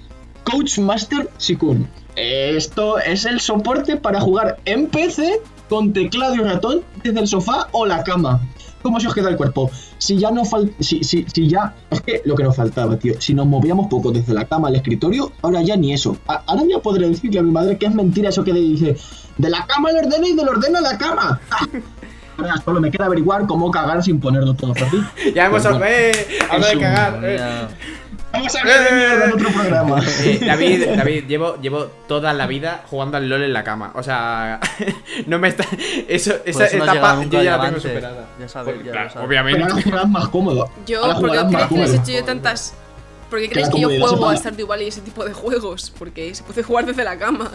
Coach Master Sikun. Esto es el soporte para jugar en PC con teclado y ratón desde el sofá o la cama. ¿Cómo se os queda el cuerpo? Si ya no falta. Si, si, si ya. Es que lo que nos faltaba, tío. Si nos movíamos poco desde la cama al escritorio, ahora ya ni eso. A- ahora ya podré decirle a mi madre que es mentira eso que le dice. De la cama al ordena y del ordena a la cama. ¡Ah! Solo me queda averiguar cómo cagar sin ponerlo todo por ti. Ya hemos hablado. ¡Eh! Habla de cagar. eh. Vamos a hablar de mierda en otro programa. Eh, David, David, llevo, llevo toda la vida jugando al LOL en la cama. O sea, no me está. Eso, esa eso no etapa yo ya la tengo superada. Ya sabes, Pues, ya claro, lo sabes. Pero ahora obviamente. jugarás más cómodo. Yo, Ahora ¿por qué jugarás más creéis que les he hecho yo tantas.? ¿Por qué Que yo juego a. Stardew Valley y ese tipo de juegos? Porque se puede jugar desde la cama.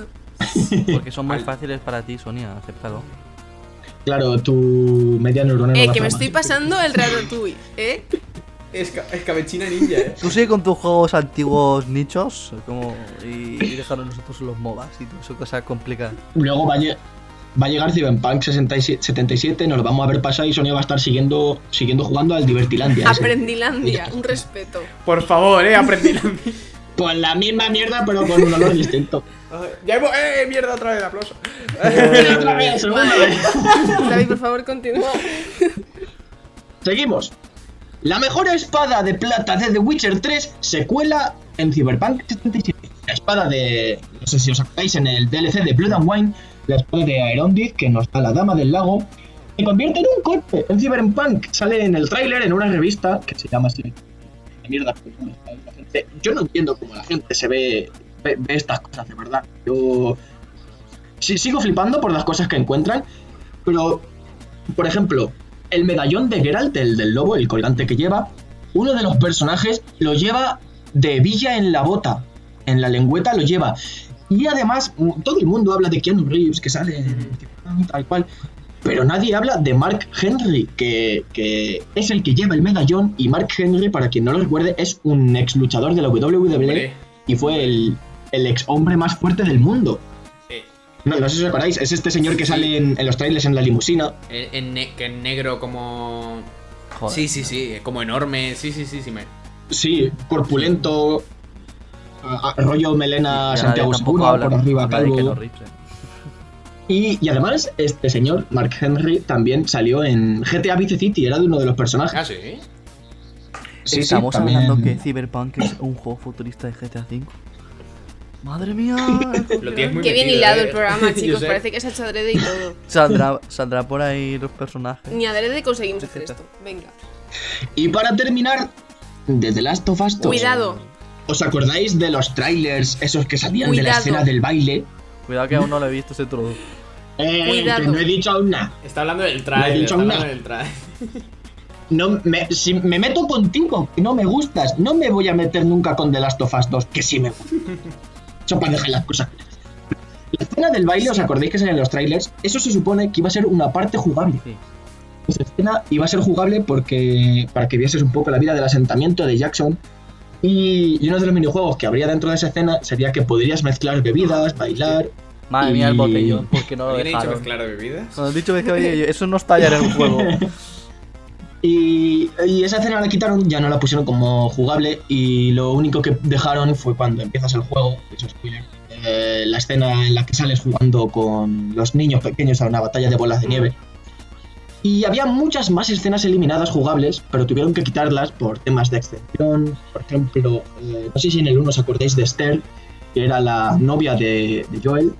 Porque son muy fáciles para ti, Sonia, acéptalo. Claro, tu media neurona no Eh, da que me estoy más. pasando el Ratatouille, ¿eh? Esca- escabechina ninja, eh. Tú sigue con tus juegos antiguos nichos como, y, y dejaron nosotros los MOBAs y todo eso, cosas complicadas. Luego va a, va a llegar Cyberpunk 67, 77, nos lo vamos a ver pasar y Sonia va a estar siguiendo, siguiendo jugando al Divertilandia. ese. Aprendilandia, un respeto. Por favor, eh, aprendí la Pues la misma mierda, pero con un olor distinto. Ya hemos. ¡Eh! Mierda, otra vez aplauso. Otra vez, segunda vez. David, por favor, continúa. Seguimos. La mejor espada de plata de The Witcher 3 se cuela en Cyberpunk 77. La espada de. No sé si os acordáis en el DLC de Blood and Wine. La espada de Aerondith, que nos da la dama del lago. Se convierte en un coche en Cyberpunk. Sale en el tráiler en una revista que se llama así. La mierda. la gente- Yo no entiendo cómo la gente se ve, ve, ve estas cosas, de verdad. Yo. Sí, sigo flipando por las cosas que encuentran. Pero, por ejemplo, el medallón de Geralt, el del lobo, el colgante que lleva, uno de los personajes lo lleva de villa en la bota, en la lengüeta lo lleva. Y además, todo el mundo habla de Keanu Reeves, que sale en tal cual, pero nadie habla de Mark Henry, que, que es el que lleva el medallón. Y Mark Henry, para quien no lo recuerde, es un ex luchador de la WWE Hombre. y fue el, el ex hombre más fuerte del mundo. Eh, No, no sé si os acordáis, es este señor que sale en, en los trailers en la limusina. en, en ne- que en negro como. Joder. Sí, sí, sí, como enorme. Sí, sí, sí, sí. Me... Sí, corpulento, a- a- rollo melena Ya Santiago Segura, por arriba calvo. Y, y además, este señor, Mark Henry, también salió en GTA Vice City, era de uno de los personajes. Ah, sí. Sí, sí, Estamos también- hablando que Cyberpunk es un juego futurista de GTA V. Madre mía. Lo tienes muy Qué bien metido, hilado eh. el programa, Yo chicos. sé. Parece que se ha hecho adrede y todo. saldrá, saldrá por ahí los personajes. Ni adrede conseguimos hacer esto. Venga. Y para terminar, de The Last of Us 2. Cuidado. ¿Os acordáis de los trailers, esos que salían de la escena del baile? Cuidado que aún no lo he visto ese trozo. Eh, Cuidado. que no he dicho aún nada. Está hablando del No he trailer. dicho Está hablando nada. trailer. No, me, si me meto contigo, que no me gustas, no me voy a meter nunca con The Last of Us 2, que sí me gusta. Eso para dejar las cosas claras. La escena del baile, ¿os acordáis que sale en los trailers? Eso se supone que iba a ser una parte jugable. Sí. Esa escena iba a ser jugable porque para que vieses un poco la vida del asentamiento de Jackson. Y, y uno de los minijuegos que habría dentro de esa escena sería que podrías mezclar bebidas, bailar. Madre mía, el botellón, porque no lo ¿Alguien ha dicho dejaron. mezclar bebidas? Has dicho que oye, eso no está ya en el juego. Y, esa escena la quitaron, ya no la pusieron como jugable y lo único que dejaron fue cuando empiezas el juego, spoiler, eh, la escena en la que sales jugando con los niños pequeños a una batalla de bolas de nieve. Y había muchas más escenas eliminadas jugables, pero tuvieron que quitarlas por temas de extensión. Por ejemplo, eh, no sé si en el 1 os acordáis de Esther, que era la novia de, de Joel.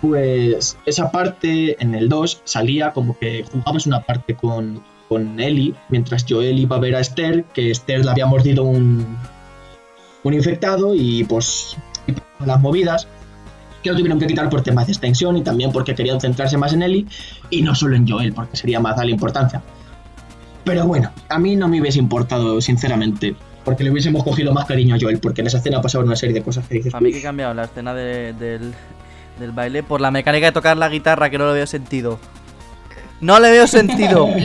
Pues esa parte en el 2 salía como que jugabas una parte con, con Ellie, mientras Joel iba a ver a Esther, que Esther le había mordido un, un infectado y pues las movidas que lo tuvieron que quitar por temas de extensión y también porque querían centrarse más en Ellie y no solo en Joel, porque sería más darle importancia. Pero bueno, a mí no me hubiese importado, sinceramente, porque le hubiésemos cogido más cariño a Joel, porque en esa escena pasaban una serie de cosas que dices. A mí que he cambiado la escena de- del, del baile por la mecánica de tocar la guitarra, que no le veo sentido. No le veo sentido.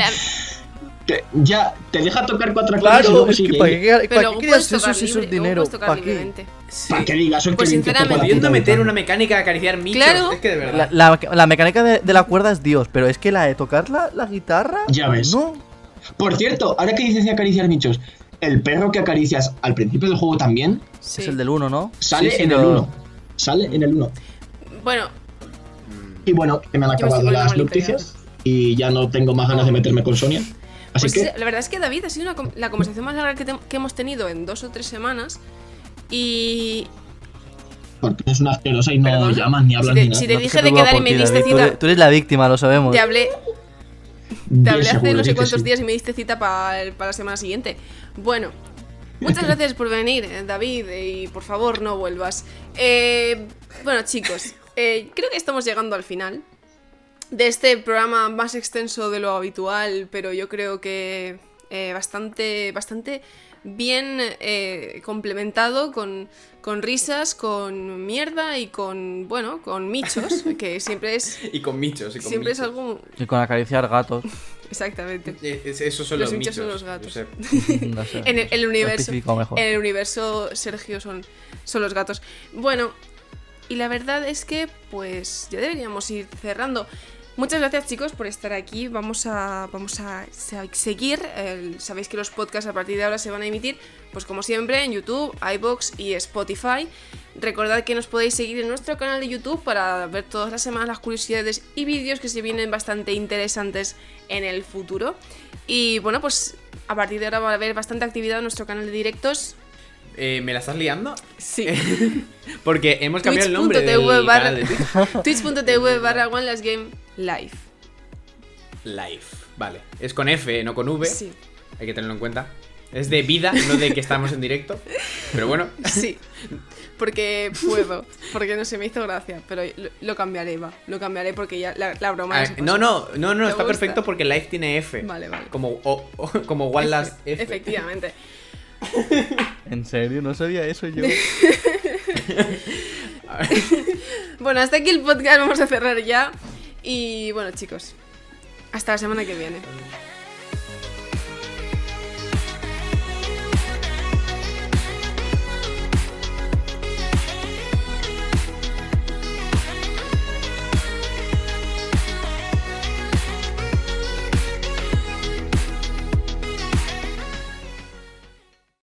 La- "Que ya, te deja tocar cuatro acordes y claro, luego es que sigue. ¿para qué, Pero para luego qué tocar eso si eso libre, es dinero? tocar ¿Para qué? libremente. ¿Para qué digas? Pues sinceramente- Pudiendo meter una mecánica de acariciar michos. Claro. Es que de La, verdad. la- la mecánica de, de la cuerda es Dios, pero es que la de tocar la, la guitarra. Ya ves. No. Por cierto, ahora que dices de acariciar bichos, el perro que acaricias al principio del juego también Sí. Es el del 1, ¿no? sale Sí, sí, en el 1. Sale en el 1. Bueno, Y bueno, que me han me acabado las noticias y ya no tengo más ganas de meterme con Sonia. Así pues que, la verdad es que David ha sido una la conversación más larga que, te- que hemos tenido en dos o tres semanas. Y. porque eres una asquerosa y no Perdona. llamas ni hablas Si te- ni nada. si te dije de quedar y me diste David, tú cita- eres- Tú eres la víctima, lo sabemos. Te hablé, te hablé hace no sé cuántos sí. días y me diste cita pa- para la semana siguiente. Bueno, muchas gracias por venir, eh, David, y por favor no vuelvas. Eh, bueno, chicos, eh, creo que estamos llegando al final de este programa más extenso de lo habitual, pero yo creo que eh, bastante, bastante bien eh, complementado con, con risas, con mierda y con, bueno, con michos, que siempre es, Y con michos. Y con siempre es michos. algo Y con acariciar gatos. Exactamente. Eh, es- Esos son Los los, hinchas son los gatos. No sé. En el, el universo. En el universo Sergio son, son los gatos. Bueno, y la verdad es que pues ya deberíamos ir cerrando. Muchas gracias chicos por estar aquí. Vamos a, vamos a se- seguir. Sabéis que los podcasts a partir de ahora se van a emitir, pues como siempre, en YouTube, iBox y Spotify. Recordad que nos podéis seguir en nuestro canal de YouTube para ver todas las semanas las curiosidades y vídeos que se vienen bastante interesantes en el futuro. Y bueno, pues a partir de ahora va a haber bastante actividad en nuestro canal de directos. Eh, ¿Me la estás liando? Sí. Porque hemos cambiado el nombre Twitch.tv barra- Twitch. Twitch.tv barra One Last Game Live. Live. Vale. Es con F, no con V. Sí. Hay que tenerlo en cuenta. Es de vida, no de que estamos en directo. Pero bueno, Sí. Porque puedo. Porque no se me hizo gracia. Pero lo, lo cambiaré, va. Lo cambiaré porque ya la, la broma. Se no, no, no, no, ¿Te está gusta? perfecto porque live tiene F. Vale, vale. Como, o- o- como One Last F. Efectivamente. ¿En serio? No sabía eso yo. Bueno, hasta aquí el podcast. Vamos a cerrar ya. Y bueno, chicos. Hasta la semana que viene.